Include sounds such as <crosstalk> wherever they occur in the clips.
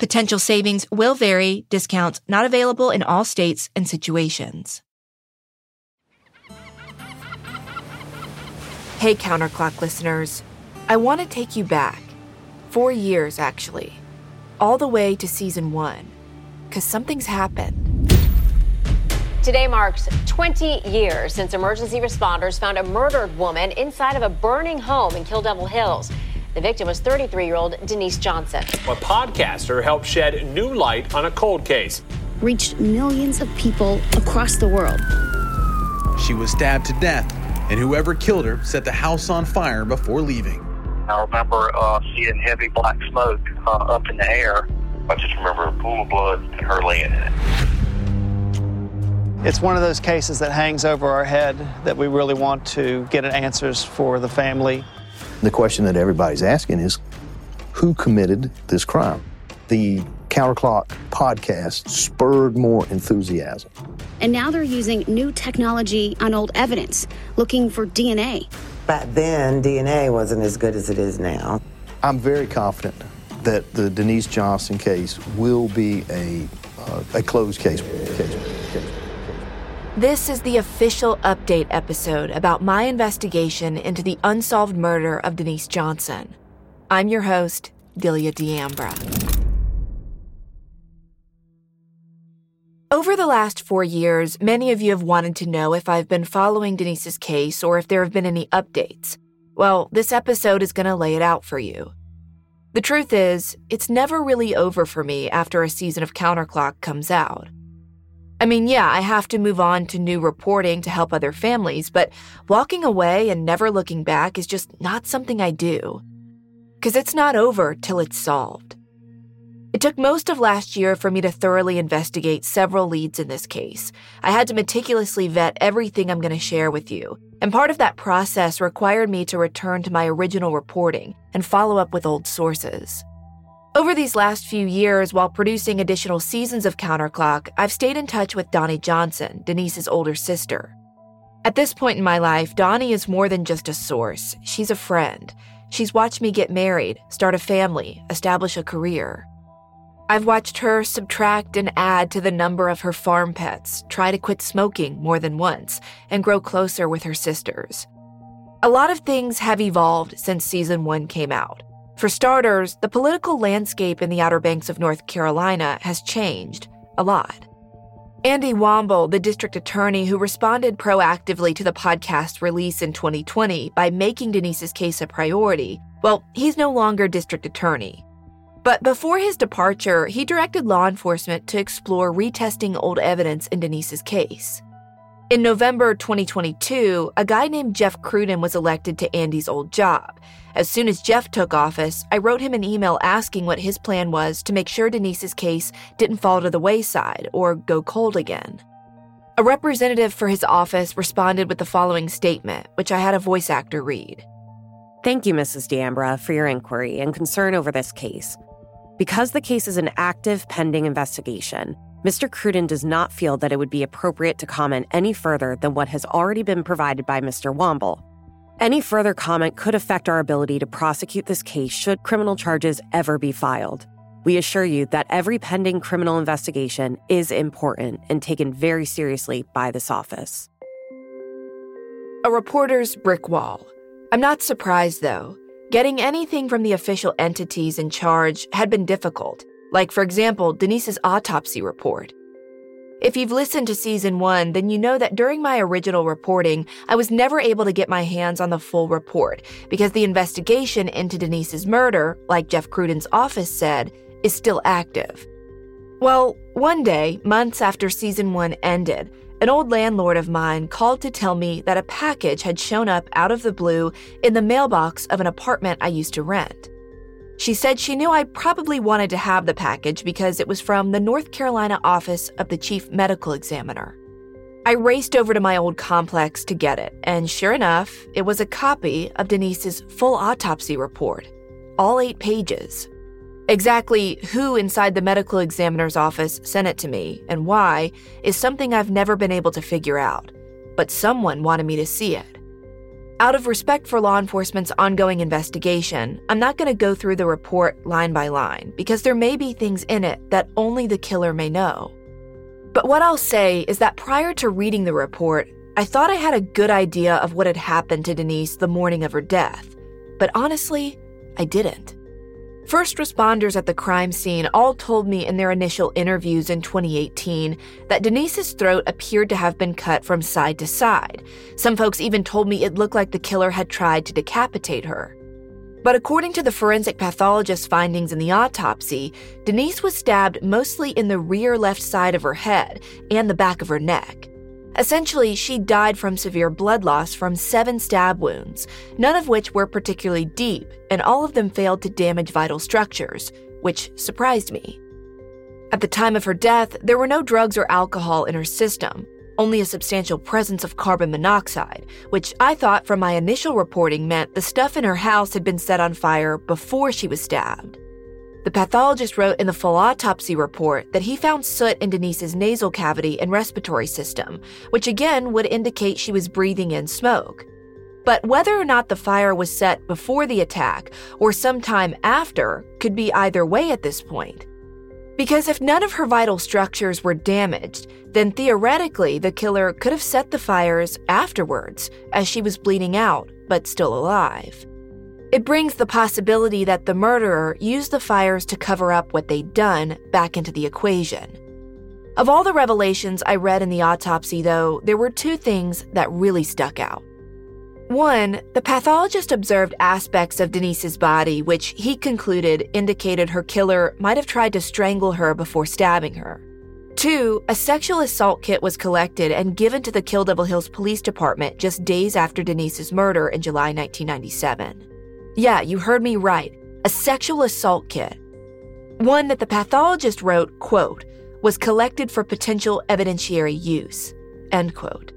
Potential savings will vary, discounts not available in all states and situations. Hey, Counterclock listeners. I want to take you back. Four years, actually. All the way to season one. Because something's happened. Today marks 20 years since emergency responders found a murdered woman inside of a burning home in Kill Devil Hills. The victim was 33 year old Denise Johnson. A podcaster helped shed new light on a cold case. Reached millions of people across the world. She was stabbed to death and whoever killed her set the house on fire before leaving. I remember uh, seeing heavy black smoke uh, up in the air. I just remember a pool of blood and her laying in it. It's one of those cases that hangs over our head that we really want to get answers for the family. The question that everybody's asking is who committed this crime? The Counterclock podcast spurred more enthusiasm. And now they're using new technology on old evidence, looking for DNA. Back then, DNA wasn't as good as it is now. I'm very confident that the Denise Johnson case will be a, uh, a closed case. case. This is the official update episode about my investigation into the unsolved murder of Denise Johnson. I'm your host, Delia D'Ambra. Over the last four years, many of you have wanted to know if I've been following Denise's case or if there have been any updates. Well, this episode is going to lay it out for you. The truth is, it's never really over for me after a season of Counterclock comes out. I mean, yeah, I have to move on to new reporting to help other families, but walking away and never looking back is just not something I do. Because it's not over till it's solved. It took most of last year for me to thoroughly investigate several leads in this case. I had to meticulously vet everything I'm going to share with you, and part of that process required me to return to my original reporting and follow up with old sources. Over these last few years, while producing additional seasons of Counterclock, I've stayed in touch with Donnie Johnson, Denise's older sister. At this point in my life, Donnie is more than just a source, she's a friend. She's watched me get married, start a family, establish a career. I've watched her subtract and add to the number of her farm pets, try to quit smoking more than once, and grow closer with her sisters. A lot of things have evolved since season one came out. For starters, the political landscape in the Outer Banks of North Carolina has changed a lot. Andy Womble, the district attorney who responded proactively to the podcast release in 2020 by making Denise's case a priority, well, he's no longer district attorney. But before his departure, he directed law enforcement to explore retesting old evidence in Denise's case. In November 2022, a guy named Jeff Cruden was elected to Andy's old job. As soon as Jeff took office, I wrote him an email asking what his plan was to make sure Denise's case didn't fall to the wayside or go cold again. A representative for his office responded with the following statement, which I had a voice actor read. Thank you, Mrs. D'Ambra, for your inquiry and concern over this case. Because the case is an active pending investigation, Mr. Cruden does not feel that it would be appropriate to comment any further than what has already been provided by Mr. Womble. Any further comment could affect our ability to prosecute this case should criminal charges ever be filed. We assure you that every pending criminal investigation is important and taken very seriously by this office. A reporter's brick wall. I'm not surprised, though. Getting anything from the official entities in charge had been difficult, like, for example, Denise's autopsy report. If you've listened to season one, then you know that during my original reporting, I was never able to get my hands on the full report because the investigation into Denise's murder, like Jeff Cruden's office said, is still active. Well, one day, months after season one ended, an old landlord of mine called to tell me that a package had shown up out of the blue in the mailbox of an apartment I used to rent. She said she knew I probably wanted to have the package because it was from the North Carolina office of the chief medical examiner. I raced over to my old complex to get it, and sure enough, it was a copy of Denise's full autopsy report, all eight pages. Exactly who inside the medical examiner's office sent it to me and why is something I've never been able to figure out, but someone wanted me to see it. Out of respect for law enforcement's ongoing investigation, I'm not going to go through the report line by line because there may be things in it that only the killer may know. But what I'll say is that prior to reading the report, I thought I had a good idea of what had happened to Denise the morning of her death. But honestly, I didn't. First responders at the crime scene all told me in their initial interviews in 2018 that Denise's throat appeared to have been cut from side to side. Some folks even told me it looked like the killer had tried to decapitate her. But according to the forensic pathologist's findings in the autopsy, Denise was stabbed mostly in the rear left side of her head and the back of her neck. Essentially, she died from severe blood loss from seven stab wounds, none of which were particularly deep, and all of them failed to damage vital structures, which surprised me. At the time of her death, there were no drugs or alcohol in her system, only a substantial presence of carbon monoxide, which I thought from my initial reporting meant the stuff in her house had been set on fire before she was stabbed. The pathologist wrote in the full autopsy report that he found soot in Denise's nasal cavity and respiratory system, which again would indicate she was breathing in smoke. But whether or not the fire was set before the attack or sometime after could be either way at this point. Because if none of her vital structures were damaged, then theoretically the killer could have set the fires afterwards as she was bleeding out but still alive. It brings the possibility that the murderer used the fires to cover up what they'd done back into the equation. Of all the revelations I read in the autopsy, though, there were two things that really stuck out. One, the pathologist observed aspects of Denise's body which he concluded indicated her killer might have tried to strangle her before stabbing her. Two, a sexual assault kit was collected and given to the Kill Devil Hills Police Department just days after Denise's murder in July 1997. Yeah, you heard me right. A sexual assault kit. One that the pathologist wrote, quote, was collected for potential evidentiary use, end quote.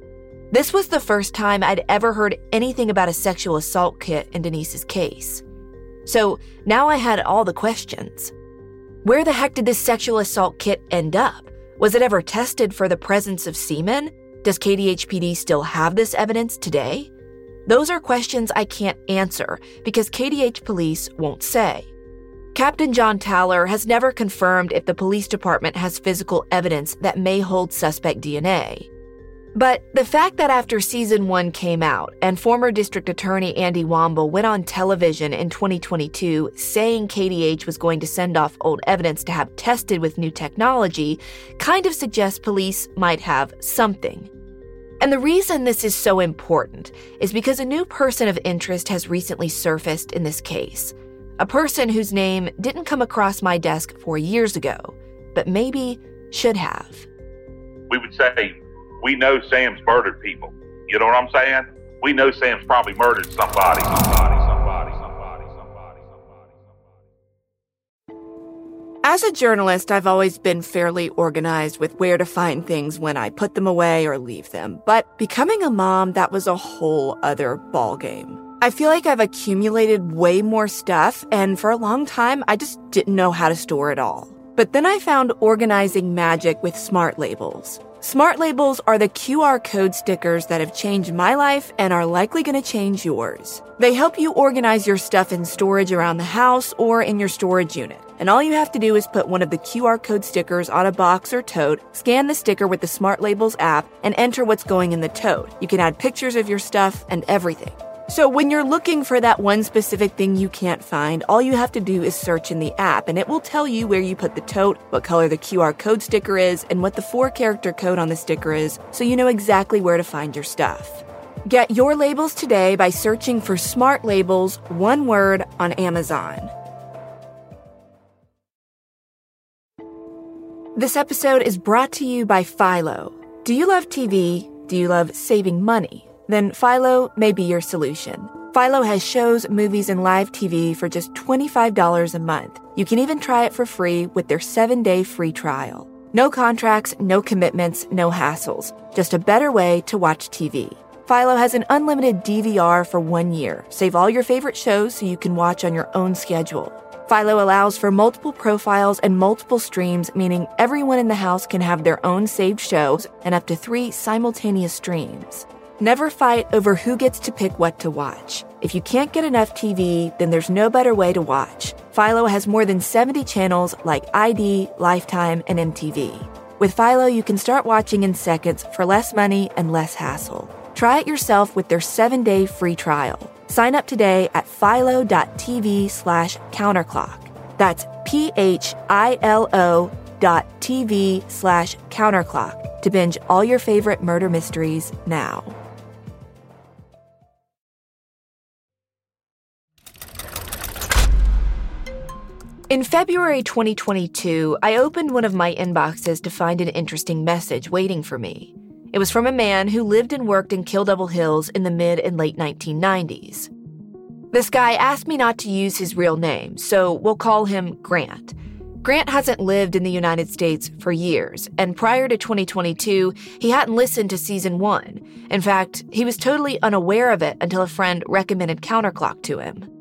This was the first time I'd ever heard anything about a sexual assault kit in Denise's case. So now I had all the questions. Where the heck did this sexual assault kit end up? Was it ever tested for the presence of semen? Does KDHPD still have this evidence today? Those are questions I can't answer because KDH police won't say. Captain John Towler has never confirmed if the police department has physical evidence that may hold suspect DNA. But the fact that after season one came out and former district attorney Andy Womble went on television in 2022 saying KDH was going to send off old evidence to have tested with new technology kind of suggests police might have something. And the reason this is so important is because a new person of interest has recently surfaced in this case. A person whose name didn't come across my desk four years ago, but maybe should have. We would say, we know Sam's murdered people. You know what I'm saying? We know Sam's probably murdered somebody, somebody, As a journalist, I've always been fairly organized with where to find things when I put them away or leave them. But becoming a mom, that was a whole other ballgame. I feel like I've accumulated way more stuff, and for a long time, I just didn't know how to store it all. But then I found organizing magic with smart labels. Smart labels are the QR code stickers that have changed my life and are likely going to change yours. They help you organize your stuff in storage around the house or in your storage unit. And all you have to do is put one of the QR code stickers on a box or tote, scan the sticker with the Smart Labels app, and enter what's going in the tote. You can add pictures of your stuff and everything. So, when you're looking for that one specific thing you can't find, all you have to do is search in the app, and it will tell you where you put the tote, what color the QR code sticker is, and what the four character code on the sticker is, so you know exactly where to find your stuff. Get your labels today by searching for Smart Labels, one word, on Amazon. This episode is brought to you by Philo. Do you love TV? Do you love saving money? then Philo may be your solution. Philo has shows, movies, and live TV for just $25 a month. You can even try it for free with their seven day free trial. No contracts, no commitments, no hassles. Just a better way to watch TV. Philo has an unlimited DVR for one year. Save all your favorite shows so you can watch on your own schedule. Philo allows for multiple profiles and multiple streams, meaning everyone in the house can have their own saved shows and up to three simultaneous streams. Never fight over who gets to pick what to watch. If you can't get enough TV, then there's no better way to watch. Philo has more than 70 channels like ID, Lifetime, and MTV. With Philo, you can start watching in seconds for less money and less hassle. Try it yourself with their 7-day free trial. Sign up today at philo.tv slash counterclock. That's P-H-I-L-O dot TV slash counterclock to binge all your favorite murder mysteries now. In February 2022, I opened one of my inboxes to find an interesting message waiting for me. It was from a man who lived and worked in Kill Devil Hills in the mid and late 1990s. This guy asked me not to use his real name, so we'll call him Grant. Grant hasn't lived in the United States for years, and prior to 2022, he hadn't listened to season one. In fact, he was totally unaware of it until a friend recommended Counterclock to him.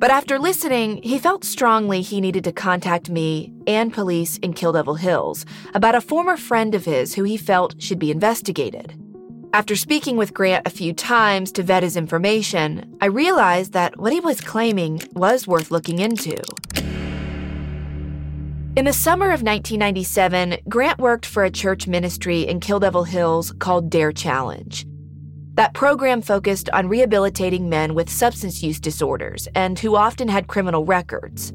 But after listening, he felt strongly he needed to contact me and police in Kill Devil Hills about a former friend of his who he felt should be investigated. After speaking with Grant a few times to vet his information, I realized that what he was claiming was worth looking into. In the summer of 1997, Grant worked for a church ministry in Kill Devil Hills called Dare Challenge. That program focused on rehabilitating men with substance use disorders and who often had criminal records.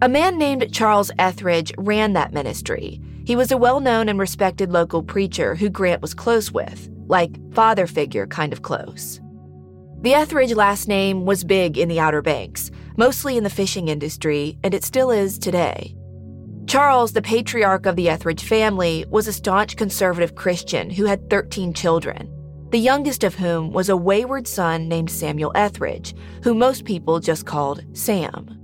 A man named Charles Etheridge ran that ministry. He was a well known and respected local preacher who Grant was close with, like father figure kind of close. The Etheridge last name was big in the Outer Banks, mostly in the fishing industry, and it still is today. Charles, the patriarch of the Etheridge family, was a staunch conservative Christian who had 13 children the youngest of whom was a wayward son named Samuel Etheridge, who most people just called Sam.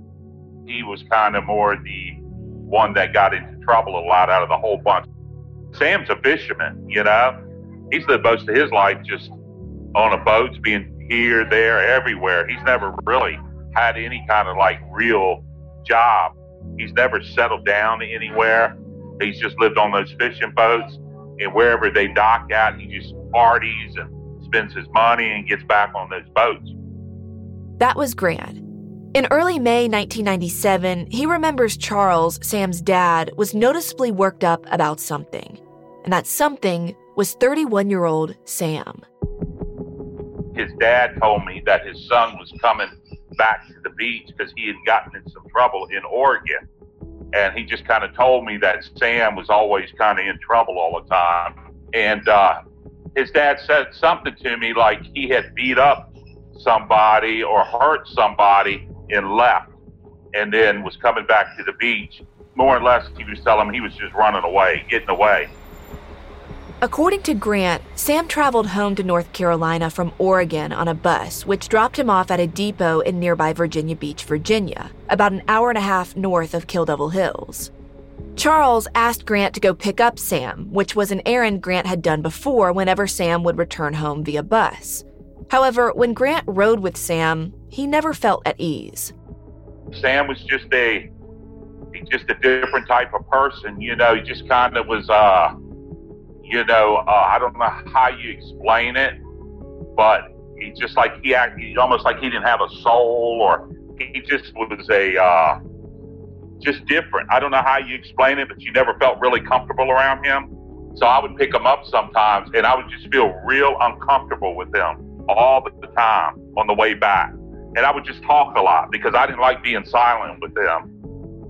He was kind of more the one that got into trouble a lot out of the whole bunch. Sam's a fisherman, you know. He's lived most of his life just on a boat, being here, there, everywhere. He's never really had any kind of like real job. He's never settled down anywhere. He's just lived on those fishing boats and wherever they dock at, he just parties and spends his money and gets back on those boats. That was Grant. In early May 1997, he remembers Charles, Sam's dad, was noticeably worked up about something. And that something was 31 year old Sam. His dad told me that his son was coming back to the beach because he had gotten in some trouble in Oregon. And he just kind of told me that Sam was always kind of in trouble all the time. And uh, his dad said something to me like he had beat up somebody or hurt somebody and left and then was coming back to the beach. More or less, he was telling me he was just running away, getting away. According to Grant, Sam traveled home to North Carolina from Oregon on a bus, which dropped him off at a depot in nearby Virginia Beach, Virginia, about an hour and a half north of Kill Devil Hills. Charles asked Grant to go pick up Sam, which was an errand Grant had done before whenever Sam would return home via bus. However, when Grant rode with Sam, he never felt at ease. Sam was just a just a different type of person, you know, he just kind of was uh you know, uh, I don't know how you explain it, but he just like he acted almost like he didn't have a soul or he just was a uh just different. I don't know how you explain it, but you never felt really comfortable around him. So I would pick him up sometimes and I would just feel real uncomfortable with him all the time on the way back. And I would just talk a lot because I didn't like being silent with them.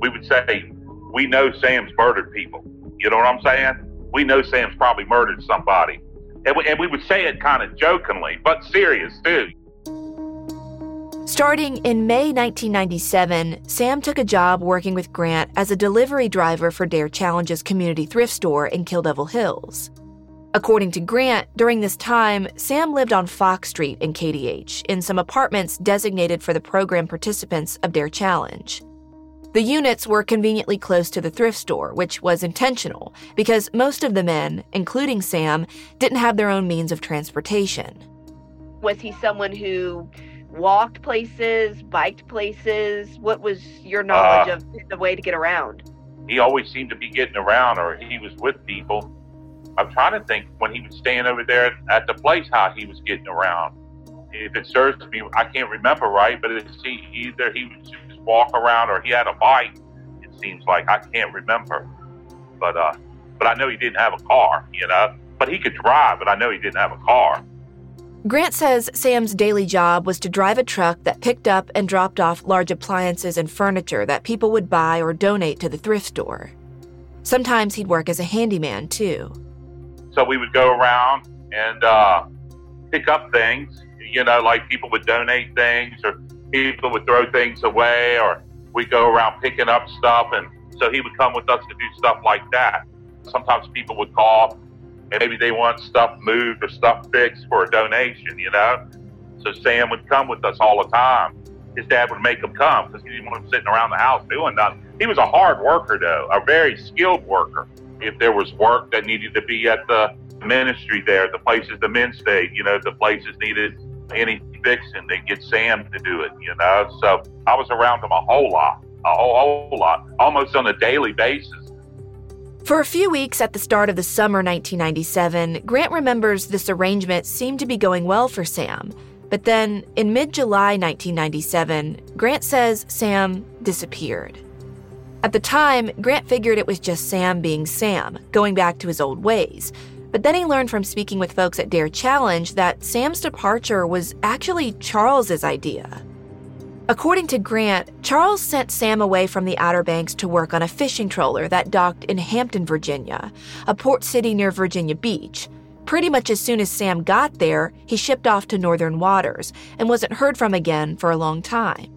We would say, We know Sam's murdered people. You know what I'm saying? We know Sam's probably murdered somebody. And we, and we would say it kind of jokingly, but serious too. Starting in May 1997, Sam took a job working with Grant as a delivery driver for Dare Challenge's community thrift store in Kill Devil Hills. According to Grant, during this time, Sam lived on Fox Street in KDH in some apartments designated for the program participants of Dare Challenge. The units were conveniently close to the thrift store, which was intentional because most of the men, including Sam, didn't have their own means of transportation. Was he someone who walked places, biked places? What was your knowledge uh, of the way to get around? He always seemed to be getting around, or he was with people. I'm trying to think when he was staying over there at the place how he was getting around. If it serves me, I can't remember right, but it's either he would just walk around or he had a bike. It seems like I can't remember, but uh, but I know he didn't have a car, you know. But he could drive, but I know he didn't have a car. Grant says Sam's daily job was to drive a truck that picked up and dropped off large appliances and furniture that people would buy or donate to the thrift store. Sometimes he'd work as a handyman, too. So we would go around and uh, pick up things, you know, like people would donate things or people would throw things away or we'd go around picking up stuff. And so he would come with us to do stuff like that. Sometimes people would call maybe they want stuff moved or stuff fixed for a donation, you know. So Sam would come with us all the time. His dad would make him come because he didn't want him sitting around the house doing nothing. He was a hard worker, though, a very skilled worker. If there was work that needed to be at the ministry there, the places the men stayed, you know, the places needed any fixing, they'd get Sam to do it, you know. So I was around him a whole lot, a whole, whole lot, almost on a daily basis. For a few weeks at the start of the summer 1997, Grant remembers this arrangement seemed to be going well for Sam. But then, in mid July 1997, Grant says Sam disappeared. At the time, Grant figured it was just Sam being Sam, going back to his old ways. But then he learned from speaking with folks at Dare Challenge that Sam's departure was actually Charles's idea. According to Grant, Charles sent Sam away from the Outer Banks to work on a fishing trawler that docked in Hampton, Virginia, a port city near Virginia Beach. Pretty much as soon as Sam got there, he shipped off to northern waters and wasn't heard from again for a long time.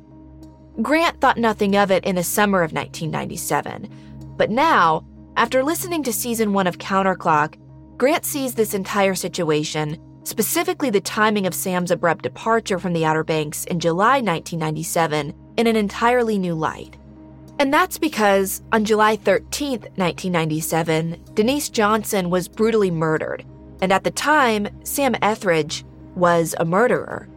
Grant thought nothing of it in the summer of 1997. But now, after listening to season one of Counterclock, Grant sees this entire situation specifically the timing of Sam's abrupt departure from the Outer Banks in July 1997, in an entirely new light. And that's because on July 13, 1997, Denise Johnson was brutally murdered. And at the time, Sam Etheridge was a murderer.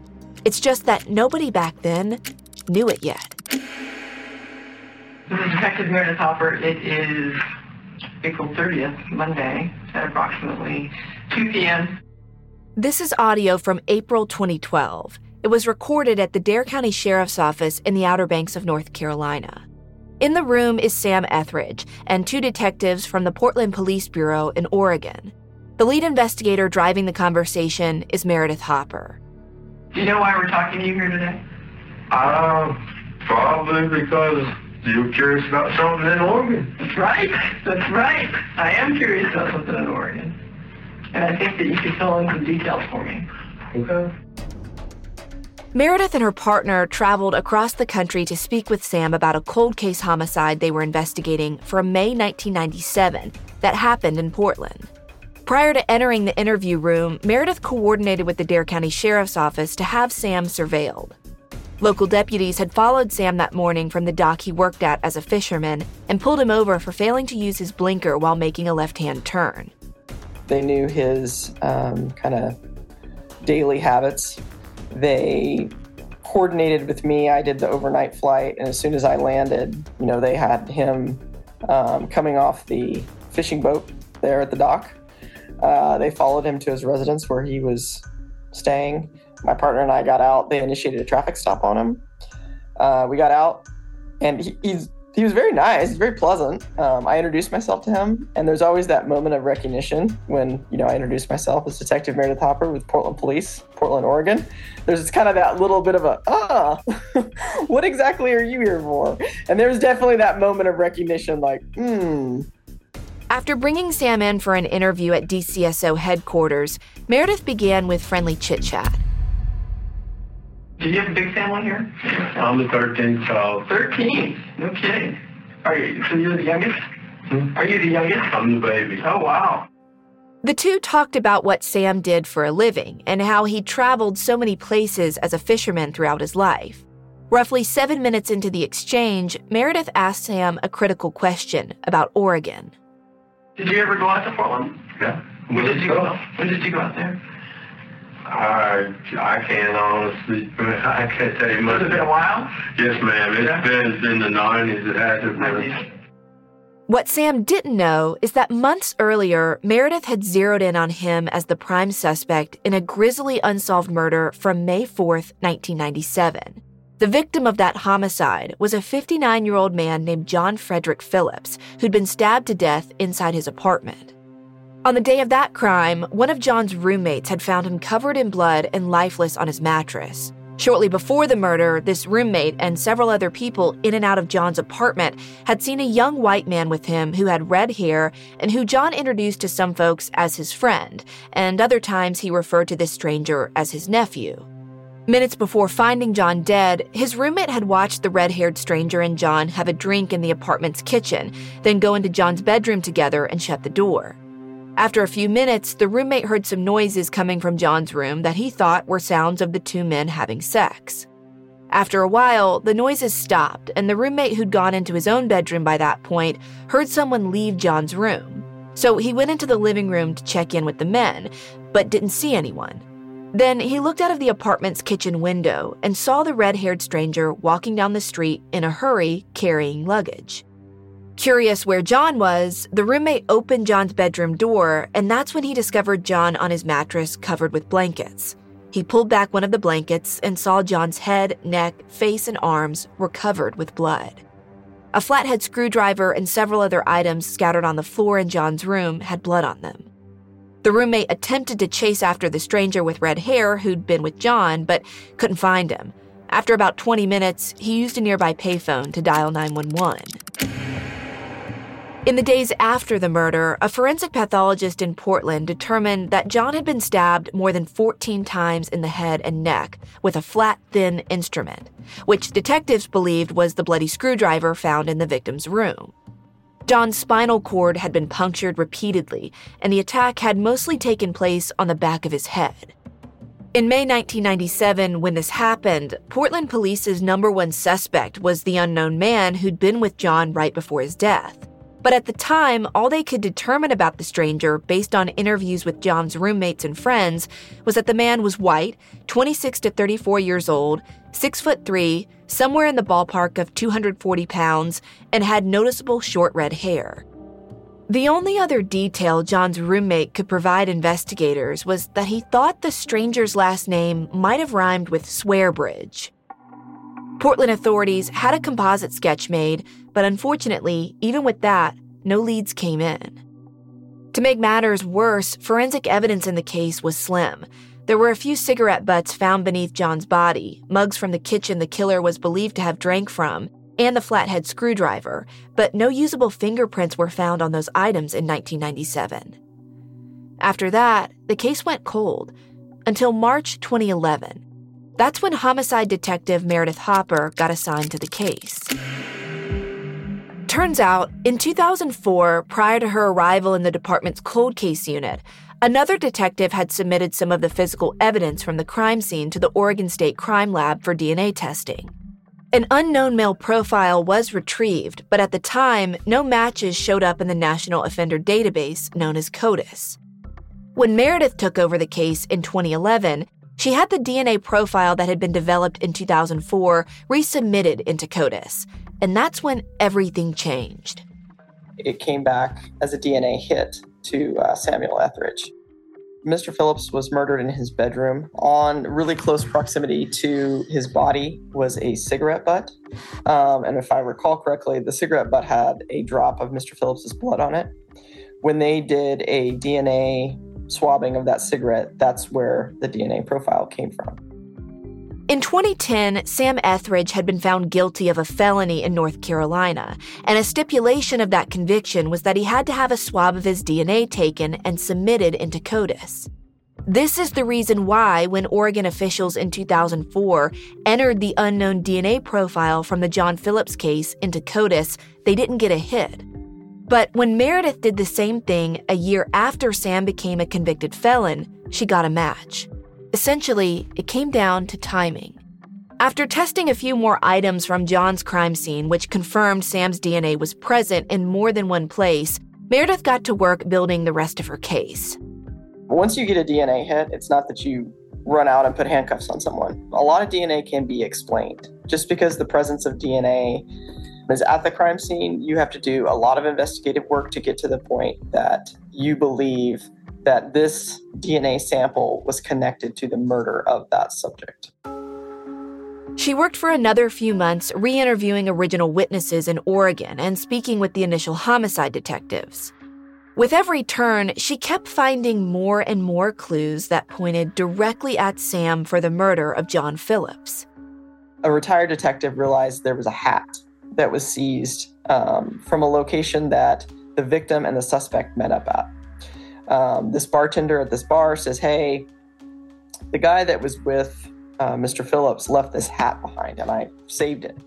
It's just that nobody back then knew it yet. This is Detective Meredith Hopper. It is April 30th, Monday, at approximately 2 p.m. This is audio from April 2012. It was recorded at the Dare County Sheriff's Office in the Outer Banks of North Carolina. In the room is Sam Etheridge and two detectives from the Portland Police Bureau in Oregon. The lead investigator driving the conversation is Meredith Hopper. Do you know why we're talking to you here today? Uh, probably because you're curious about something in Oregon. That's right. That's right. I am curious about something in Oregon and I think that you could fill in some details for me. Okay. Meredith and her partner traveled across the country to speak with Sam about a cold case homicide they were investigating from May 1997 that happened in Portland. Prior to entering the interview room, Meredith coordinated with the Dare County Sheriff's Office to have Sam surveilled. Local deputies had followed Sam that morning from the dock he worked at as a fisherman and pulled him over for failing to use his blinker while making a left hand turn. They knew his um, kind of daily habits. They coordinated with me. I did the overnight flight, and as soon as I landed, you know, they had him um, coming off the fishing boat there at the dock. Uh, they followed him to his residence where he was staying. My partner and I got out. They initiated a traffic stop on him. Uh, we got out, and he, he's he was very nice, very pleasant. Um, I introduced myself to him, and there's always that moment of recognition when you know I introduced myself as Detective Meredith Hopper with Portland Police, Portland, Oregon. There's kind of that little bit of a ah, <laughs> what exactly are you here for? And there's definitely that moment of recognition, like hmm. After bringing Sam in for an interview at DCSO headquarters, Meredith began with friendly chit chat. Did you have a big family here? I'm the 13th child. 13? No kidding. Are you, so you're the youngest? Hmm? Are you the youngest? I'm the baby. Oh, wow. The two talked about what Sam did for a living and how he traveled so many places as a fisherman throughout his life. Roughly seven minutes into the exchange, Meredith asked Sam a critical question about Oregon. Did you ever go out to Portland? Yeah. When did you go? When did you go out there? I I can't honestly, I can't tell you much. Has it been a while? Yes, ma'am. It's yeah. been in the nineties. It hasn't been. What Sam didn't know is that months earlier, Meredith had zeroed in on him as the prime suspect in a grisly unsolved murder from May 4th, 1997. The victim of that homicide was a 59 year old man named John Frederick Phillips, who'd been stabbed to death inside his apartment. On the day of that crime, one of John's roommates had found him covered in blood and lifeless on his mattress. Shortly before the murder, this roommate and several other people in and out of John's apartment had seen a young white man with him who had red hair and who John introduced to some folks as his friend, and other times he referred to this stranger as his nephew. Minutes before finding John dead, his roommate had watched the red haired stranger and John have a drink in the apartment's kitchen, then go into John's bedroom together and shut the door. After a few minutes, the roommate heard some noises coming from John's room that he thought were sounds of the two men having sex. After a while, the noises stopped, and the roommate who'd gone into his own bedroom by that point heard someone leave John's room. So he went into the living room to check in with the men, but didn't see anyone. Then he looked out of the apartment's kitchen window and saw the red haired stranger walking down the street in a hurry carrying luggage. Curious where John was, the roommate opened John's bedroom door, and that's when he discovered John on his mattress covered with blankets. He pulled back one of the blankets and saw John's head, neck, face, and arms were covered with blood. A flathead screwdriver and several other items scattered on the floor in John's room had blood on them. The roommate attempted to chase after the stranger with red hair who'd been with John, but couldn't find him. After about 20 minutes, he used a nearby payphone to dial 911. In the days after the murder, a forensic pathologist in Portland determined that John had been stabbed more than 14 times in the head and neck with a flat, thin instrument, which detectives believed was the bloody screwdriver found in the victim's room. John's spinal cord had been punctured repeatedly, and the attack had mostly taken place on the back of his head. In May 1997, when this happened, Portland police's number one suspect was the unknown man who'd been with John right before his death. But at the time, all they could determine about the stranger, based on interviews with John's roommates and friends, was that the man was white, 26 to 34 years old, 6 foot 3, somewhere in the ballpark of 240 pounds, and had noticeable short red hair. The only other detail John's roommate could provide investigators was that he thought the stranger's last name might have rhymed with Swearbridge. Portland authorities had a composite sketch made, but unfortunately, even with that, no leads came in. To make matters worse, forensic evidence in the case was slim. There were a few cigarette butts found beneath John's body, mugs from the kitchen the killer was believed to have drank from, and the flathead screwdriver, but no usable fingerprints were found on those items in 1997. After that, the case went cold until March 2011. That's when homicide detective Meredith Hopper got assigned to the case. Turns out, in 2004, prior to her arrival in the department's cold case unit, another detective had submitted some of the physical evidence from the crime scene to the Oregon State Crime Lab for DNA testing. An unknown male profile was retrieved, but at the time, no matches showed up in the National Offender Database known as CODIS. When Meredith took over the case in 2011, she had the DNA profile that had been developed in 2004 resubmitted into CODIS, and that's when everything changed. It came back as a DNA hit to uh, Samuel Etheridge. Mr. Phillips was murdered in his bedroom. On really close proximity to his body was a cigarette butt. Um, and if I recall correctly, the cigarette butt had a drop of Mr. Phillips's blood on it. When they did a DNA swabbing of that cigarette, that's where the DNA profile came from. In 2010, Sam Etheridge had been found guilty of a felony in North Carolina, and a stipulation of that conviction was that he had to have a swab of his DNA taken and submitted into CODIS. This is the reason why, when Oregon officials in 2004 entered the unknown DNA profile from the John Phillips case into CODIS, they didn't get a hit. But when Meredith did the same thing a year after Sam became a convicted felon, she got a match. Essentially, it came down to timing. After testing a few more items from John's crime scene, which confirmed Sam's DNA was present in more than one place, Meredith got to work building the rest of her case. Once you get a DNA hit, it's not that you run out and put handcuffs on someone. A lot of DNA can be explained. Just because the presence of DNA is at the crime scene, you have to do a lot of investigative work to get to the point that you believe that this DNA sample was connected to the murder of that subject. She worked for another few months re interviewing original witnesses in Oregon and speaking with the initial homicide detectives. With every turn, she kept finding more and more clues that pointed directly at Sam for the murder of John Phillips. A retired detective realized there was a hat that was seized um, from a location that the victim and the suspect met up at um, this bartender at this bar says, Hey, the guy that was with uh, Mr. Phillips left this hat behind and I saved it.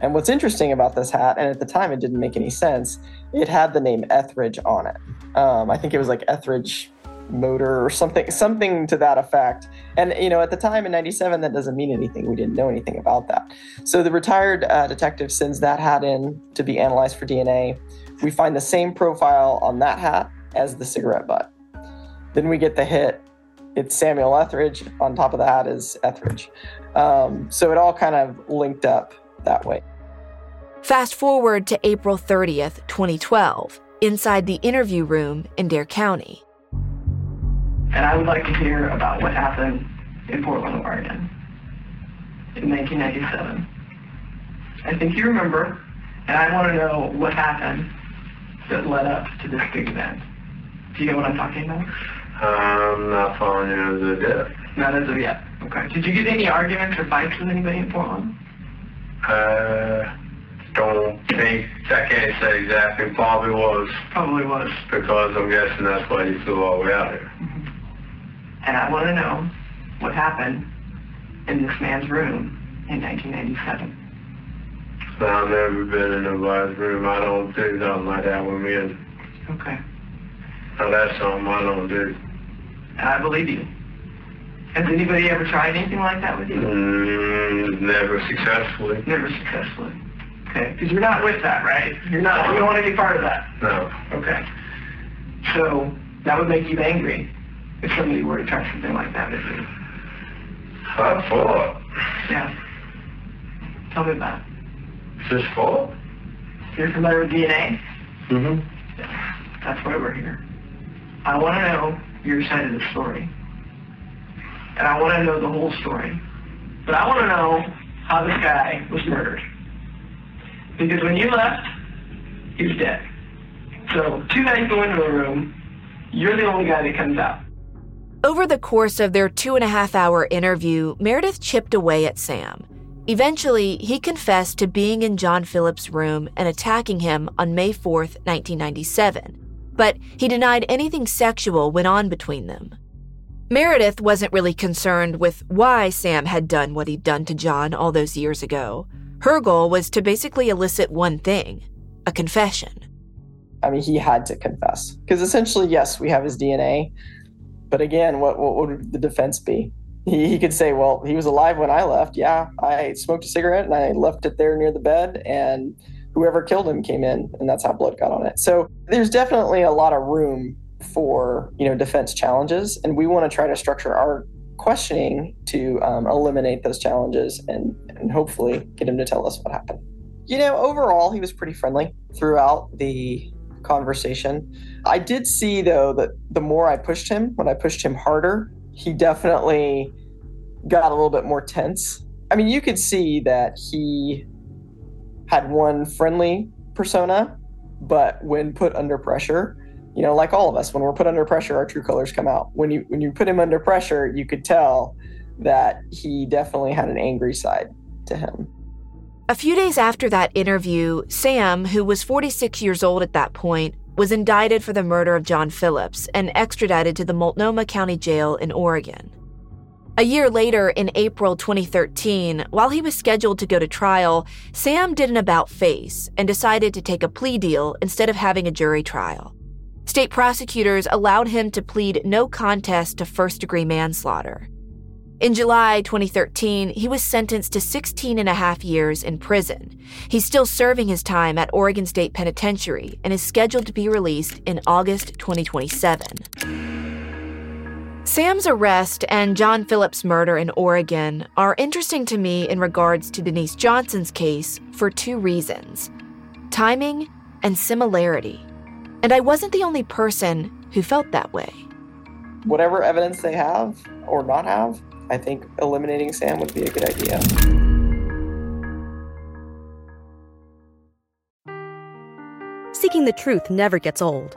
And what's interesting about this hat, and at the time it didn't make any sense, it had the name Etheridge on it. Um, I think it was like Etheridge motor or something something to that effect and you know at the time in 97 that doesn't mean anything we didn't know anything about that so the retired uh, detective sends that hat in to be analyzed for dna we find the same profile on that hat as the cigarette butt. Then we get the hit. It's Samuel Etheridge. On top of the hat is Etheridge. Um, so it all kind of linked up that way. Fast forward to April 30th, 2012, inside the interview room in Dare County. And I would like to hear about what happened in Portland, Oregon in 1997. I think you remember, and I want to know what happened that led up to this big event. Do you know what I'm talking about? I'm not following you as of yet. Not as of yet. Okay. Did you get any arguments or fights with anybody in Portland? Uh, don't think, I can't say exactly. Probably was. Probably was. Because I'm guessing that's why you flew all the way out here. Mm-hmm. And I want to know what happened in this man's room in 1997. I've never been in nobody's room. I don't do nothing like that with me. Okay. Now that's something I don't do. I believe you. Has anybody ever tried anything like that with you? Mm, never successfully. Never successfully. Okay, because you're not with that, right? You're not. You don't want to be part of that. No. Okay. So that would make you angry if somebody were to try something like that with you. I thought. Yeah. Tell me about it. Just fault? You're familiar with DNA? Mm-hmm. That's why we're here. I want to know your side of the story. And I want to know the whole story. But I want to know how this guy was murdered. Because when you left, he was dead. So two guys go into a room, you're the only guy that comes out. Over the course of their two and a half hour interview, Meredith chipped away at Sam. Eventually, he confessed to being in John Phillips' room and attacking him on May 4th, 1997 but he denied anything sexual went on between them. Meredith wasn't really concerned with why Sam had done what he'd done to John all those years ago. Her goal was to basically elicit one thing a confession. I mean, he had to confess. Because essentially, yes, we have his DNA. But again, what, what would the defense be? He, he could say, well, he was alive when I left. Yeah, I smoked a cigarette and I left it there near the bed. And whoever killed him came in and that's how blood got on it. So there's definitely a lot of room for, you know, defense challenges. And we want to try to structure our questioning to um, eliminate those challenges and, and hopefully get him to tell us what happened. You know, overall, he was pretty friendly throughout the conversation. I did see though that the more I pushed him, when I pushed him harder, he definitely got a little bit more tense. I mean, you could see that he had one friendly persona, but when put under pressure, you know, like all of us, when we're put under pressure, our true colors come out. When you when you put him under pressure, you could tell that he definitely had an angry side to him. A few days after that interview, Sam, who was 46 years old at that point, was indicted for the murder of John Phillips and extradited to the Multnomah County Jail in Oregon. A year later, in April 2013, while he was scheduled to go to trial, Sam did an about face and decided to take a plea deal instead of having a jury trial. State prosecutors allowed him to plead no contest to first degree manslaughter. In July 2013, he was sentenced to 16 and a half years in prison. He's still serving his time at Oregon State Penitentiary and is scheduled to be released in August 2027. Sam's arrest and John Phillips' murder in Oregon are interesting to me in regards to Denise Johnson's case for two reasons timing and similarity. And I wasn't the only person who felt that way. Whatever evidence they have or not have, I think eliminating Sam would be a good idea. Seeking the truth never gets old.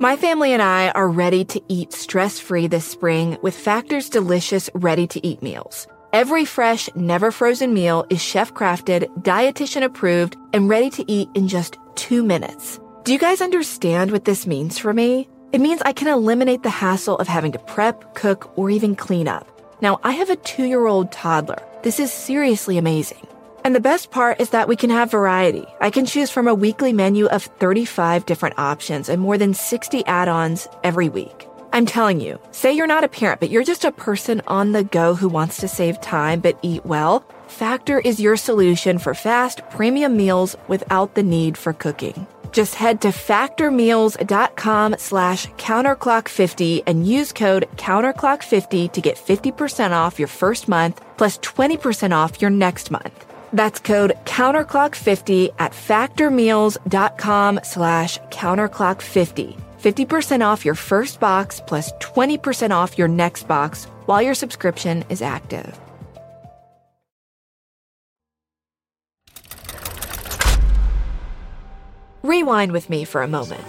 My family and I are ready to eat stress free this spring with Factor's delicious ready to eat meals. Every fresh, never frozen meal is chef crafted, dietitian approved, and ready to eat in just two minutes. Do you guys understand what this means for me? It means I can eliminate the hassle of having to prep, cook, or even clean up. Now, I have a two year old toddler. This is seriously amazing. And the best part is that we can have variety. I can choose from a weekly menu of 35 different options and more than 60 add ons every week. I'm telling you, say you're not a parent, but you're just a person on the go who wants to save time but eat well. Factor is your solution for fast, premium meals without the need for cooking. Just head to factormeals.com slash counterclock50 and use code counterclock50 to get 50% off your first month plus 20% off your next month. That's code counterclock50 at factormeals.com slash counterclock50. 50% off your first box plus 20% off your next box while your subscription is active. Rewind with me for a moment.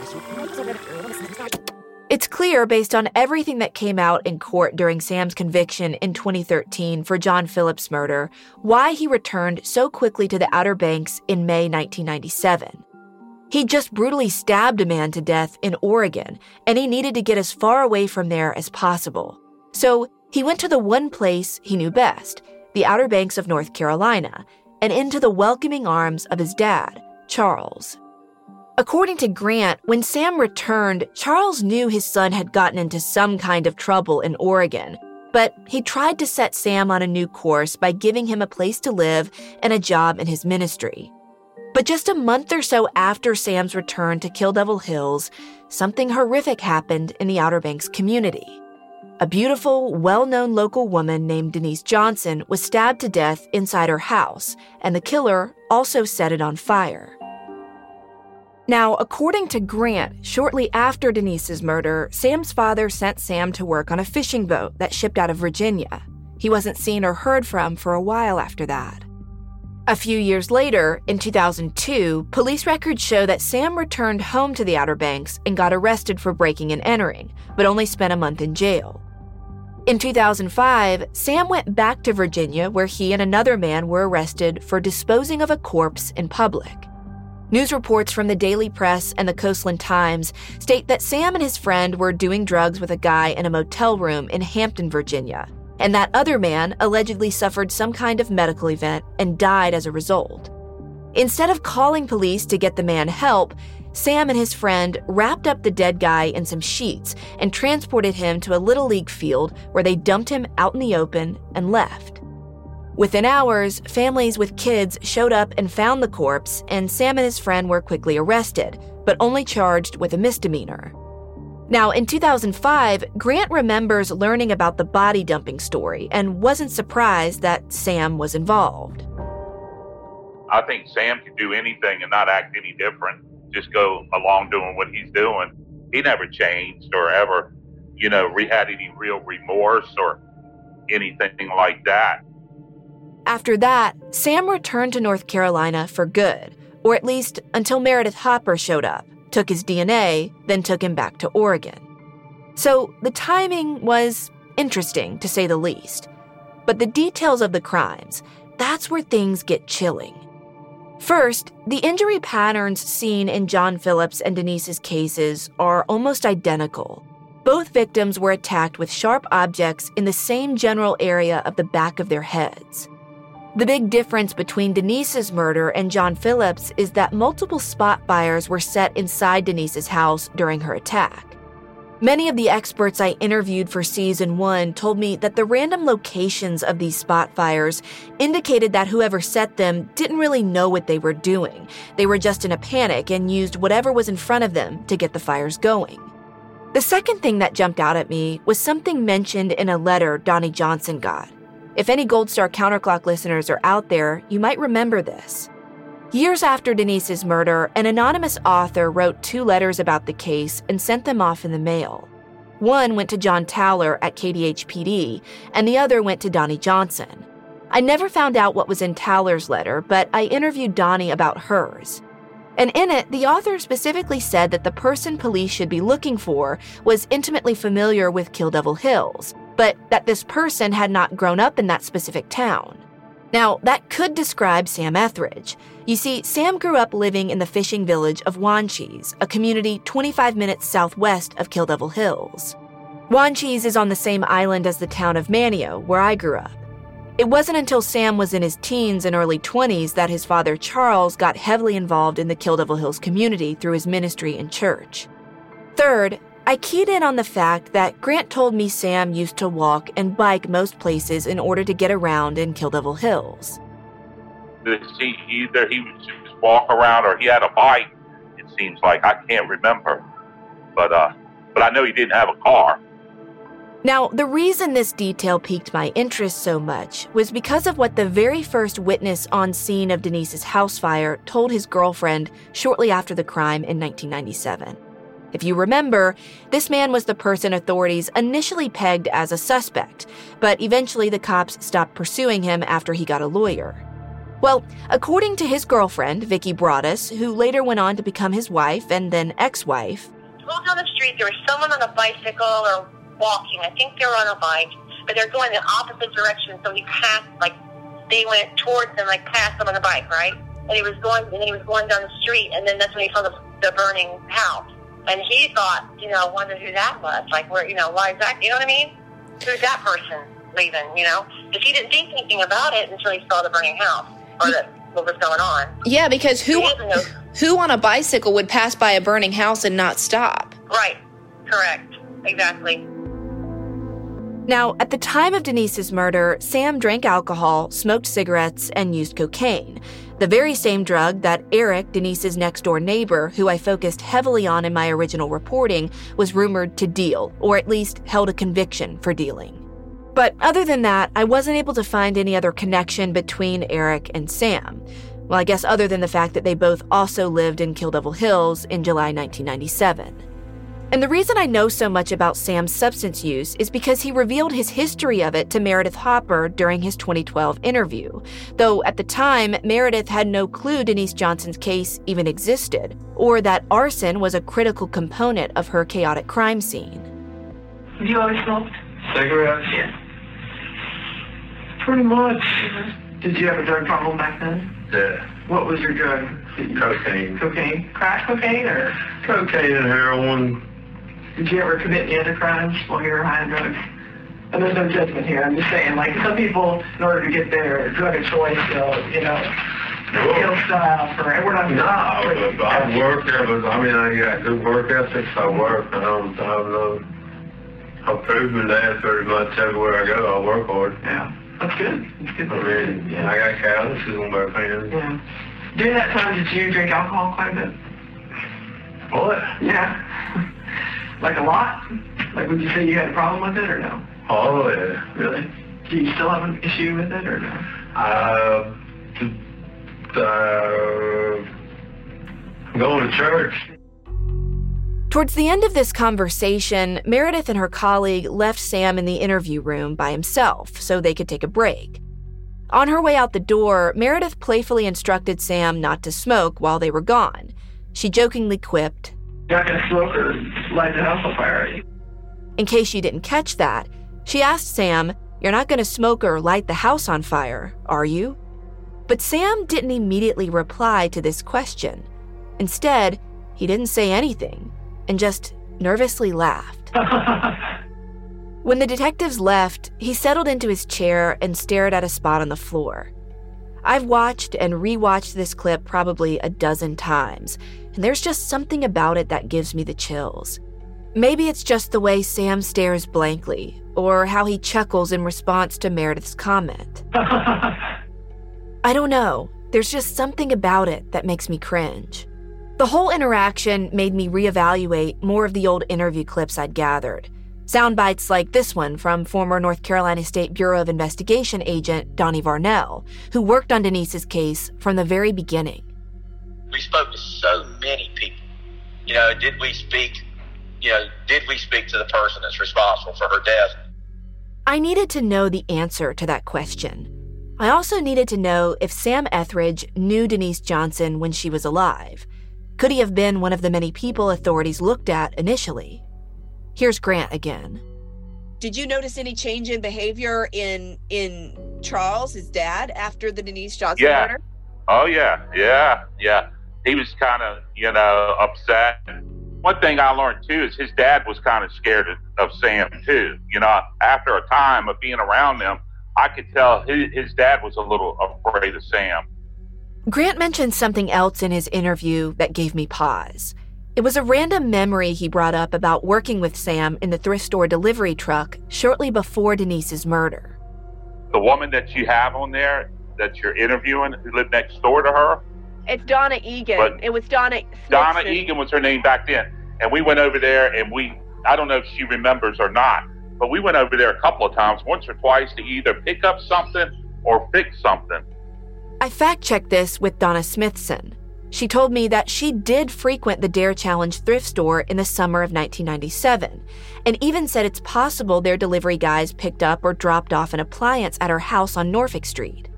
It's clear, based on everything that came out in court during Sam's conviction in 2013 for John Phillips' murder, why he returned so quickly to the Outer Banks in May 1997. He just brutally stabbed a man to death in Oregon, and he needed to get as far away from there as possible. So he went to the one place he knew best, the Outer Banks of North Carolina, and into the welcoming arms of his dad, Charles. According to Grant, when Sam returned, Charles knew his son had gotten into some kind of trouble in Oregon, but he tried to set Sam on a new course by giving him a place to live and a job in his ministry. But just a month or so after Sam's return to Kill Devil Hills, something horrific happened in the Outer Banks community. A beautiful, well known local woman named Denise Johnson was stabbed to death inside her house, and the killer also set it on fire. Now, according to Grant, shortly after Denise's murder, Sam's father sent Sam to work on a fishing boat that shipped out of Virginia. He wasn't seen or heard from for a while after that. A few years later, in 2002, police records show that Sam returned home to the Outer Banks and got arrested for breaking and entering, but only spent a month in jail. In 2005, Sam went back to Virginia where he and another man were arrested for disposing of a corpse in public. News reports from the Daily Press and the Coastland Times state that Sam and his friend were doing drugs with a guy in a motel room in Hampton, Virginia, and that other man allegedly suffered some kind of medical event and died as a result. Instead of calling police to get the man help, Sam and his friend wrapped up the dead guy in some sheets and transported him to a little league field where they dumped him out in the open and left. Within hours, families with kids showed up and found the corpse, and Sam and his friend were quickly arrested, but only charged with a misdemeanor. Now, in 2005, Grant remembers learning about the body dumping story and wasn't surprised that Sam was involved. I think Sam could do anything and not act any different, just go along doing what he's doing. He never changed or ever, you know, had any real remorse or anything like that. After that, Sam returned to North Carolina for good, or at least until Meredith Hopper showed up took his DNA, then took him back to Oregon. So the timing was interesting, to say the least. But the details of the crimes, that's where things get chilling. First, the injury patterns seen in John Phillips and Denise's cases are almost identical. Both victims were attacked with sharp objects in the same general area of the back of their heads. The big difference between Denise's murder and John Phillips is that multiple spot fires were set inside Denise's house during her attack. Many of the experts I interviewed for season one told me that the random locations of these spot fires indicated that whoever set them didn't really know what they were doing. They were just in a panic and used whatever was in front of them to get the fires going. The second thing that jumped out at me was something mentioned in a letter Donnie Johnson got. If any Gold Star Counterclock listeners are out there, you might remember this. Years after Denise's murder, an anonymous author wrote two letters about the case and sent them off in the mail. One went to John Towler at KDHPD, and the other went to Donnie Johnson. I never found out what was in Towler's letter, but I interviewed Donnie about hers. And in it, the author specifically said that the person police should be looking for was intimately familiar with Kill Devil Hills, but that this person had not grown up in that specific town. Now, that could describe Sam Etheridge. You see, Sam grew up living in the fishing village of Wanchese, a community 25 minutes southwest of Kill Devil Hills. Wanchese is on the same island as the town of Manteo, where I grew up. It wasn't until Sam was in his teens and early 20s that his father Charles got heavily involved in the Kill Devil Hills community through his ministry and church. Third, I keyed in on the fact that Grant told me Sam used to walk and bike most places in order to get around in Kill Devil Hills. See, either he would just walk around or he had a bike. It seems like I can't remember, but uh, but I know he didn't have a car. Now, the reason this detail piqued my interest so much was because of what the very first witness on scene of Denise's house fire told his girlfriend shortly after the crime in 1997. If you remember, this man was the person authorities initially pegged as a suspect, but eventually the cops stopped pursuing him after he got a lawyer. Well, according to his girlfriend, Vicky Broaddus, who later went on to become his wife and then ex wife, Going down the street, there was someone on a bicycle or walking. I think they were on a bike, but they're going the opposite direction. So he passed, like, they went towards them, like, past them on the bike, right? And he was going, and he was going down the street, and then that's when he saw the, the burning house. And he thought, you know, wonder who that was. Like, where, you know, why is that? You know what I mean? Who's that person leaving? You know, because he didn't think anything about it until he saw the burning house or the, what was going on. Yeah, because who who on a bicycle would pass by a burning house and not stop? Right. Correct. Exactly. Now, at the time of Denise's murder, Sam drank alcohol, smoked cigarettes, and used cocaine. The very same drug that Eric, Denise's next door neighbor, who I focused heavily on in my original reporting, was rumored to deal, or at least held a conviction for dealing. But other than that, I wasn't able to find any other connection between Eric and Sam. Well, I guess other than the fact that they both also lived in Kill Devil Hills in July 1997. And the reason I know so much about Sam's substance use is because he revealed his history of it to Meredith Hopper during his 2012 interview. Though at the time, Meredith had no clue Denise Johnson's case even existed, or that arson was a critical component of her chaotic crime scene. Have you always smoked? Cigarettes? Yeah. Pretty much. Did you have a drug problem back then? Yeah. What was your drug? Cocaine. Cocaine? Crack cocaine or? Cocaine and heroin. Did you ever commit any other crimes while you were high on drugs? And there's no judgment here. I'm just saying, like, some people, in order to get their drug of choice, they'll, you know, kill style for we're not. No, but I work there, but I mean, I got good work ethics. I work. I don't, I don't know. I'm proving that pretty much everywhere I go. I work hard. Yeah, that's good. That's good. I mean, Yeah. I got calluses on both hands. Yeah. During that time, did you drink alcohol quite a bit? What? Yeah. <laughs> like a lot? Like, would you say you had a problem with it or no? Oh, yeah. Really? Do you still have an issue with it or no? Uh, uh, going to church. Towards the end of this conversation, Meredith and her colleague left Sam in the interview room by himself so they could take a break. On her way out the door, Meredith playfully instructed Sam not to smoke while they were gone. She jokingly quipped, You're not going to smoke or light the house on fire, are you? In case you didn't catch that, she asked Sam, You're not going to smoke or light the house on fire, are you? But Sam didn't immediately reply to this question. Instead, he didn't say anything and just nervously laughed. <laughs> when the detectives left, he settled into his chair and stared at a spot on the floor. I've watched and rewatched this clip probably a dozen times, there's just something about it that gives me the chills. Maybe it's just the way Sam stares blankly, or how he chuckles in response to Meredith's comment. <laughs> I don't know. There's just something about it that makes me cringe. The whole interaction made me reevaluate more of the old interview clips I'd gathered. Sound bites like this one from former North Carolina State Bureau of Investigation agent Donnie Varnell, who worked on Denise's case from the very beginning. We spoke to so many people. You know, did we speak, you know, did we speak to the person that's responsible for her death? I needed to know the answer to that question. I also needed to know if Sam Etheridge knew Denise Johnson when she was alive. Could he have been one of the many people authorities looked at initially? Here's Grant again. Did you notice any change in behavior in in Charles, his dad, after the Denise Johnson Yeah. murder? Oh yeah, yeah, yeah. He was kind of, you know, upset. One thing I learned too is his dad was kind of scared of, of Sam too. You know, after a time of being around them, I could tell his, his dad was a little afraid of Sam. Grant mentioned something else in his interview that gave me pause. It was a random memory he brought up about working with Sam in the thrift store delivery truck shortly before Denise's murder. The woman that you have on there that you're interviewing, who lived next door to her, It's Donna Egan. But- it was Donna. Donna Smithson. Egan was her name back then. And we went over there and we, I don't know if she remembers or not, but we went over there a couple of times, once or twice, to either pick up something or fix something. I fact checked this with Donna Smithson. She told me that she did frequent the Dare Challenge thrift store in the summer of 1997, and even said it's possible their delivery guys picked up or dropped off an appliance at her house on Norfolk Street.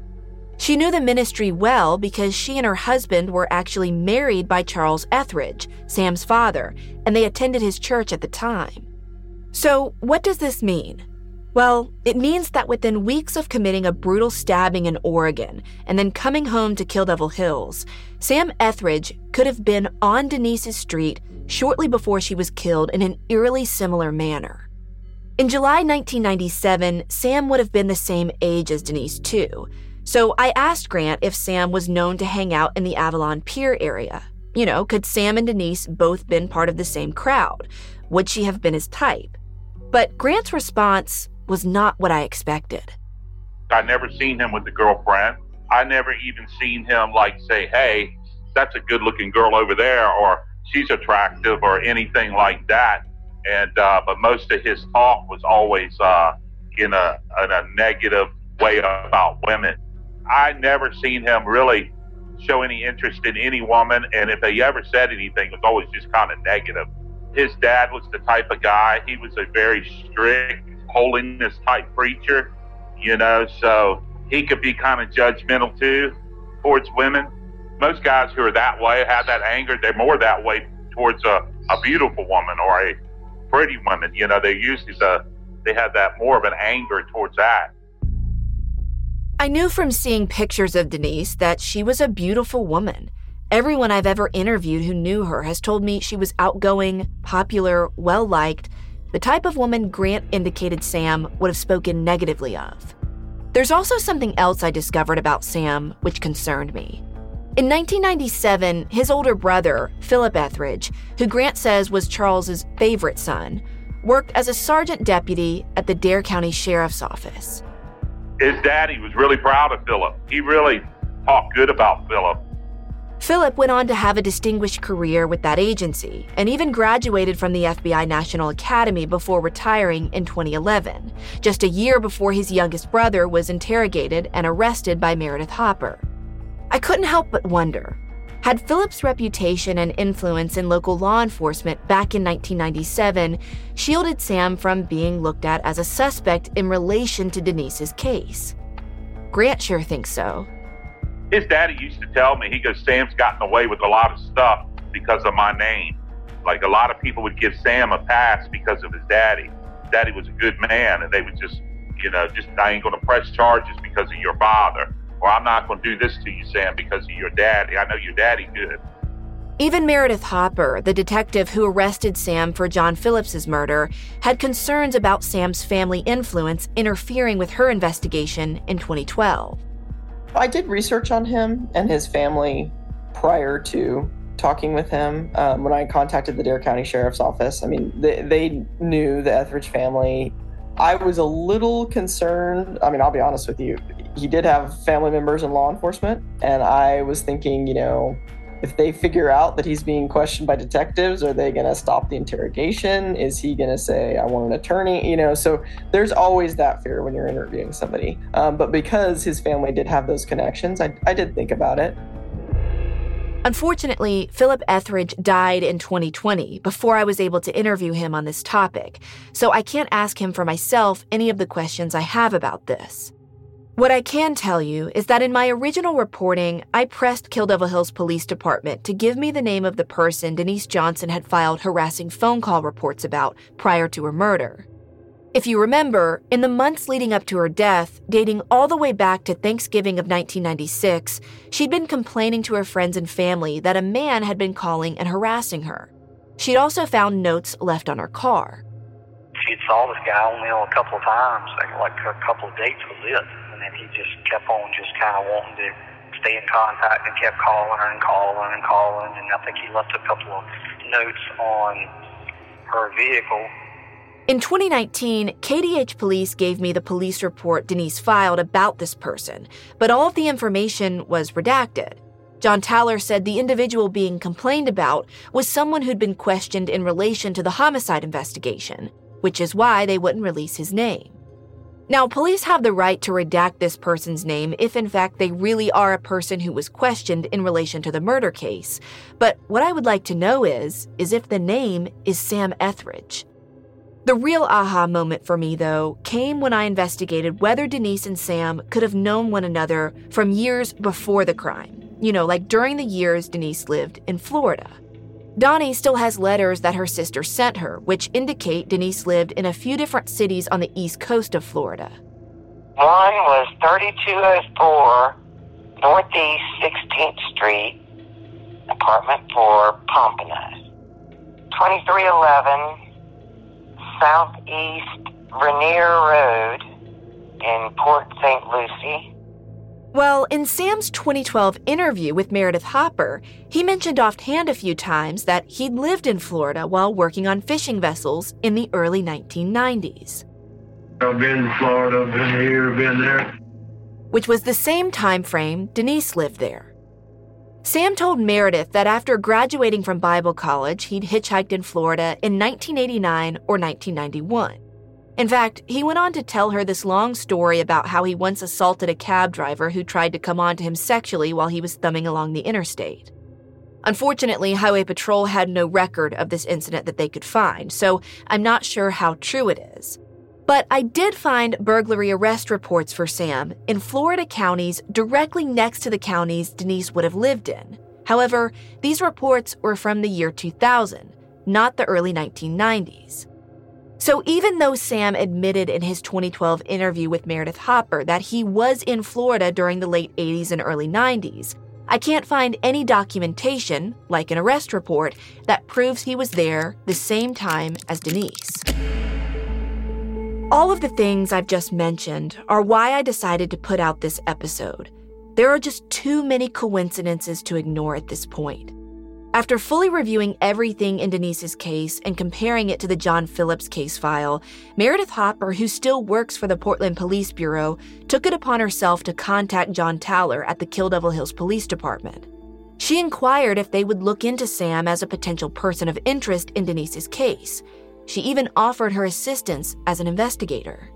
She knew the ministry well because she and her husband were actually married by Charles Etheridge, Sam's father, and they attended his church at the time. So, what does this mean? Well, it means that within weeks of committing a brutal stabbing in Oregon and then coming home to Kill Devil Hills, Sam Etheridge could have been on Denise's street shortly before she was killed in an eerily similar manner. In July 1997, Sam would have been the same age as Denise, too. So I asked Grant if Sam was known to hang out in the Avalon Pier area. You know, could Sam and Denise both been part of the same crowd? Would she have been his type? But Grant's response was not what I expected. I never seen him with a girlfriend. I never even seen him like say, "Hey, that's a good-looking girl over there," or "She's attractive," or anything like that. And uh, but most of his talk was always uh, in a in a negative way about women. I never seen him really show any interest in any woman, and if he ever said anything, it was always just kind of negative. His dad was the type of guy. He was a very strict, holiness type preacher you know, so he could be kind of judgmental too towards women. Most guys who are that way have that anger. They're more that way towards a, a beautiful woman or a pretty woman. You know, they usually the they have that more of an anger towards that. I knew from seeing pictures of Denise that she was a beautiful woman. Everyone I've ever interviewed who knew her has told me she was outgoing, popular, well liked, the type of woman Grant indicated Sam would have spoken negatively of. There's also something else I discovered about Sam which concerned me. In 1997, his older brother, Philip Etheridge, who Grant says was Charles's favorite son, worked as a sergeant deputy at the Dare County Sheriff's Office. His daddy was really proud of Philip. He really talked good about Philip. Philip went on to have a distinguished career with that agency and even graduated from the FBI National Academy before retiring in 2011, just a year before his youngest brother was interrogated and arrested by Meredith Hopper. I couldn't help but wonder had Philip's reputation and influence in local law enforcement back in 1997 shielded Sam from being looked at as a suspect in relation to Denise's case? Grant sure thinks so. His daddy used to tell me, he goes, Sam's gotten away with a lot of stuff because of my name. Like a lot of people would give Sam a pass because of his daddy. Daddy was a good man, and they would just, you know, just, I ain't going to press charges because of your father. Or I'm not going to do this to you, Sam, because of your daddy. I know your daddy good. Even Meredith Hopper, the detective who arrested Sam for John Phillips's murder, had concerns about Sam's family influence interfering with her investigation in 2012. I did research on him and his family prior to talking with him um, when I contacted the Dare County Sheriff's Office. I mean, they, they knew the Etheridge family. I was a little concerned. I mean, I'll be honest with you. He did have family members in law enforcement, and I was thinking, you know, if they figure out that he's being questioned by detectives, are they going to stop the interrogation? Is he going to say, I want an attorney? You know, so there's always that fear when you're interviewing somebody. Um, but because his family did have those connections, I, I did think about it. Unfortunately, Philip Etheridge died in 2020 before I was able to interview him on this topic, so I can't ask him for myself any of the questions I have about this. What I can tell you is that in my original reporting, I pressed Kill Devil Hills Police Department to give me the name of the person Denise Johnson had filed harassing phone call reports about prior to her murder. If you remember, in the months leading up to her death, dating all the way back to Thanksgiving of 1996, she'd been complaining to her friends and family that a man had been calling and harassing her. She'd also found notes left on her car. She'd saw this guy only on a couple of times, like a couple of dates was it and he just kept on just kind of wanting to stay in contact and kept calling her and calling and calling. And I think he left a couple of notes on her vehicle. In 2019, KDH police gave me the police report Denise filed about this person, but all of the information was redacted. John Towler said the individual being complained about was someone who'd been questioned in relation to the homicide investigation, which is why they wouldn't release his name. Now, police have the right to redact this person's name if, in fact, they really are a person who was questioned in relation to the murder case. But what I would like to know is, is if the name is Sam Etheridge. The real aha moment for me, though, came when I investigated whether Denise and Sam could have known one another from years before the crime. You know, like during the years Denise lived in Florida. Donnie still has letters that her sister sent her, which indicate Denise lived in a few different cities on the east coast of Florida. One was 3204 Northeast 16th Street, apartment 4, Pompano. 2311 Southeast Rainier Road in Port St. Lucie. Well, in Sam's 2012 interview with Meredith Hopper, he mentioned offhand a few times that he'd lived in Florida while working on fishing vessels in the early 1990s. I've been to Florida, been here, been there. Which was the same time frame Denise lived there. Sam told Meredith that after graduating from Bible college, he'd hitchhiked in Florida in 1989 or 1991. In fact, he went on to tell her this long story about how he once assaulted a cab driver who tried to come on to him sexually while he was thumbing along the interstate. Unfortunately, Highway Patrol had no record of this incident that they could find, so I'm not sure how true it is. But I did find burglary arrest reports for Sam in Florida counties directly next to the counties Denise would have lived in. However, these reports were from the year 2000, not the early 1990s. So even though Sam admitted in his 2012 interview with Meredith Hopper that he was in Florida during the late 80s and early 90s, I can't find any documentation, like an arrest report, that proves he was there the same time as Denise. All of the things I've just mentioned are why I decided to put out this episode. There are just too many coincidences to ignore at this point. After fully reviewing everything in Denise's case and comparing it to the John Phillips case file, Meredith Hopper, who still works for the Portland Police Bureau, took it upon herself to contact John Towler at the Kill Devil Hills Police Department. She inquired if they would look into Sam as a potential person of interest in Denise's case. She even offered her assistance as an investigator.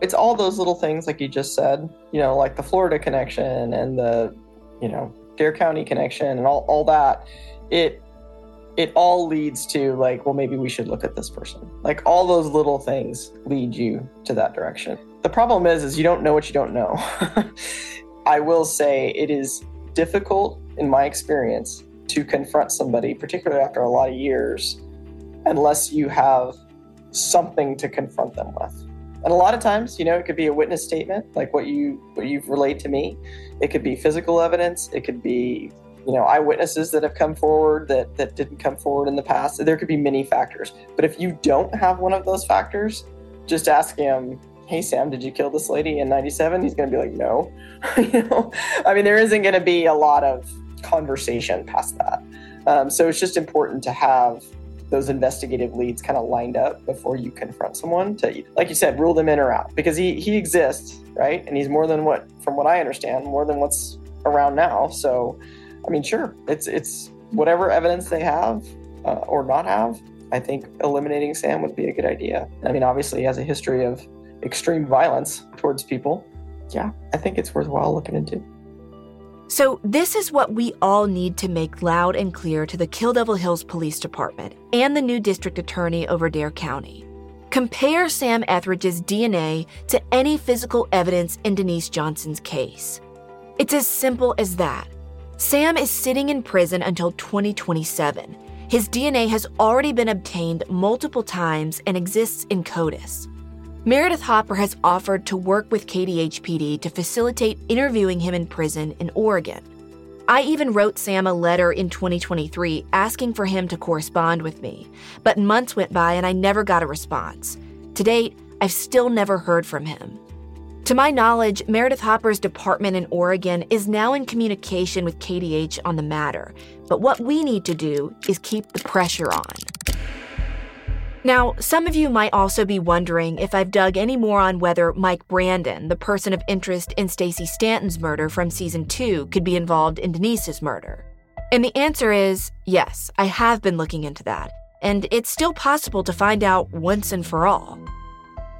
It's all those little things, like you just said, you know, like the Florida connection and the, you know, Dare County connection and all, all that it it all leads to like well maybe we should look at this person. Like all those little things lead you to that direction. The problem is is you don't know what you don't know. <laughs> I will say it is difficult in my experience to confront somebody particularly after a lot of years unless you have something to confront them with and a lot of times you know it could be a witness statement like what you what you've relayed to me. It could be physical evidence. It could be you know eyewitnesses that have come forward that that didn't come forward in the past. There could be many factors. But if you don't have one of those factors just ask him hey sam did you kill this lady in 97 he's going to be like no. <laughs> You know? I mean there isn't going to be a lot of conversation past that. Um, so it's just important to have those investigative leads kind of lined up before you confront someone to like you said rule them in or out because he he exists right and he's more than what from what i understand more than what's around now so I mean, sure, it's it's whatever evidence they have uh, or not have. I think eliminating Sam would be a good idea. I mean, obviously, he has a history of extreme violence towards people. Yeah, I think it's worthwhile looking into. So, this is what we all need to make loud and clear to the Kill Devil Hills Police Department and the new district attorney over Dare County. Compare Sam Etheridge's DNA to any physical evidence in Denise Johnson's case. It's as simple as that. Sam is sitting in prison until 2027. His DNA has already been obtained multiple times and exists in CODIS. Meredith Hopper has offered to work with KDHPD to facilitate interviewing him in prison in Oregon. I even wrote Sam a letter in 2023 asking for him to correspond with me, but months went by and I never got a response. To date, I've still never heard from him. To my knowledge, Meredith Hopper's department in Oregon is now in communication with KDH on the matter, but what we need to do is keep the pressure on. Now, some of you might also be wondering if I've dug any more on whether Mike Brandon, the person of interest in Stacey Stanton's murder from season 2, could be involved in Denise's murder. And the answer is yes, I have been looking into that, and it's still possible to find out once and for all.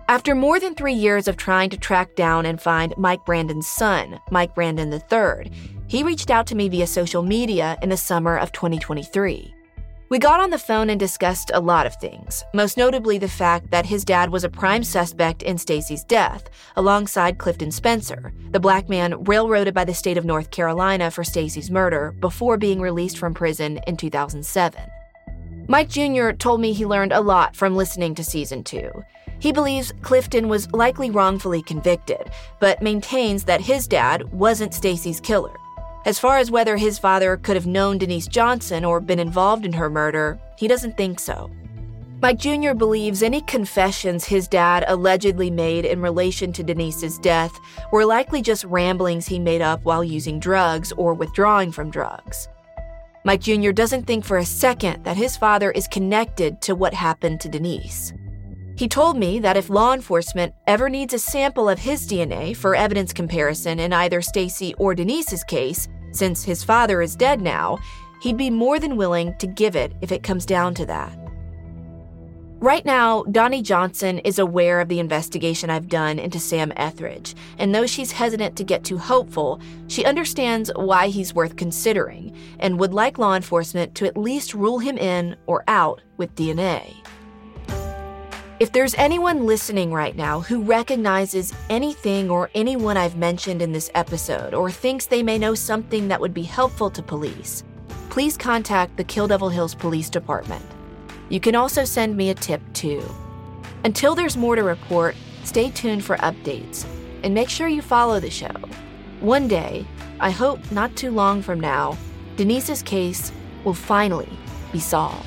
After more than three years of trying to track down and find Mike Brandon's son, Mike Brandon III, he reached out to me via social media in the summer of 2023. We got on the phone and discussed a lot of things, most notably the fact that his dad was a prime suspect in Stacey's death, alongside Clifton Spencer, the black man railroaded by the state of North Carolina for Stacey's murder before being released from prison in 2007. Mike Jr. told me he learned a lot from listening to season 2. He believes Clifton was likely wrongfully convicted, but maintains that his dad wasn't Stacey's killer. As far as whether his father could have known Denise Johnson or been involved in her murder, he doesn't think so. Mike Jr. believes any confessions his dad allegedly made in relation to Denise's death were likely just ramblings he made up while using drugs or withdrawing from drugs. Mike Jr. doesn't think for a second that his father is connected to what happened to Denise. He told me that if law enforcement ever needs a sample of his DNA for evidence comparison in either Stacey or Denise's case, since his father is dead now, he'd be more than willing to give it if it comes down to that. Right now, Donnie Johnson is aware of the investigation I've done into Sam Etheridge, and though she's hesitant to get too hopeful, she understands why he's worth considering and would like law enforcement to at least rule him in or out with DNA. If there's anyone listening right now who recognizes anything or anyone I've mentioned in this episode or thinks they may know something that would be helpful to police, please contact the Kill Devil Hills Police Department. You can also send me a tip too. Until there's more to report, stay tuned for updates and make sure you follow the show. One day, I hope not too long from now, Denise's case will finally be solved.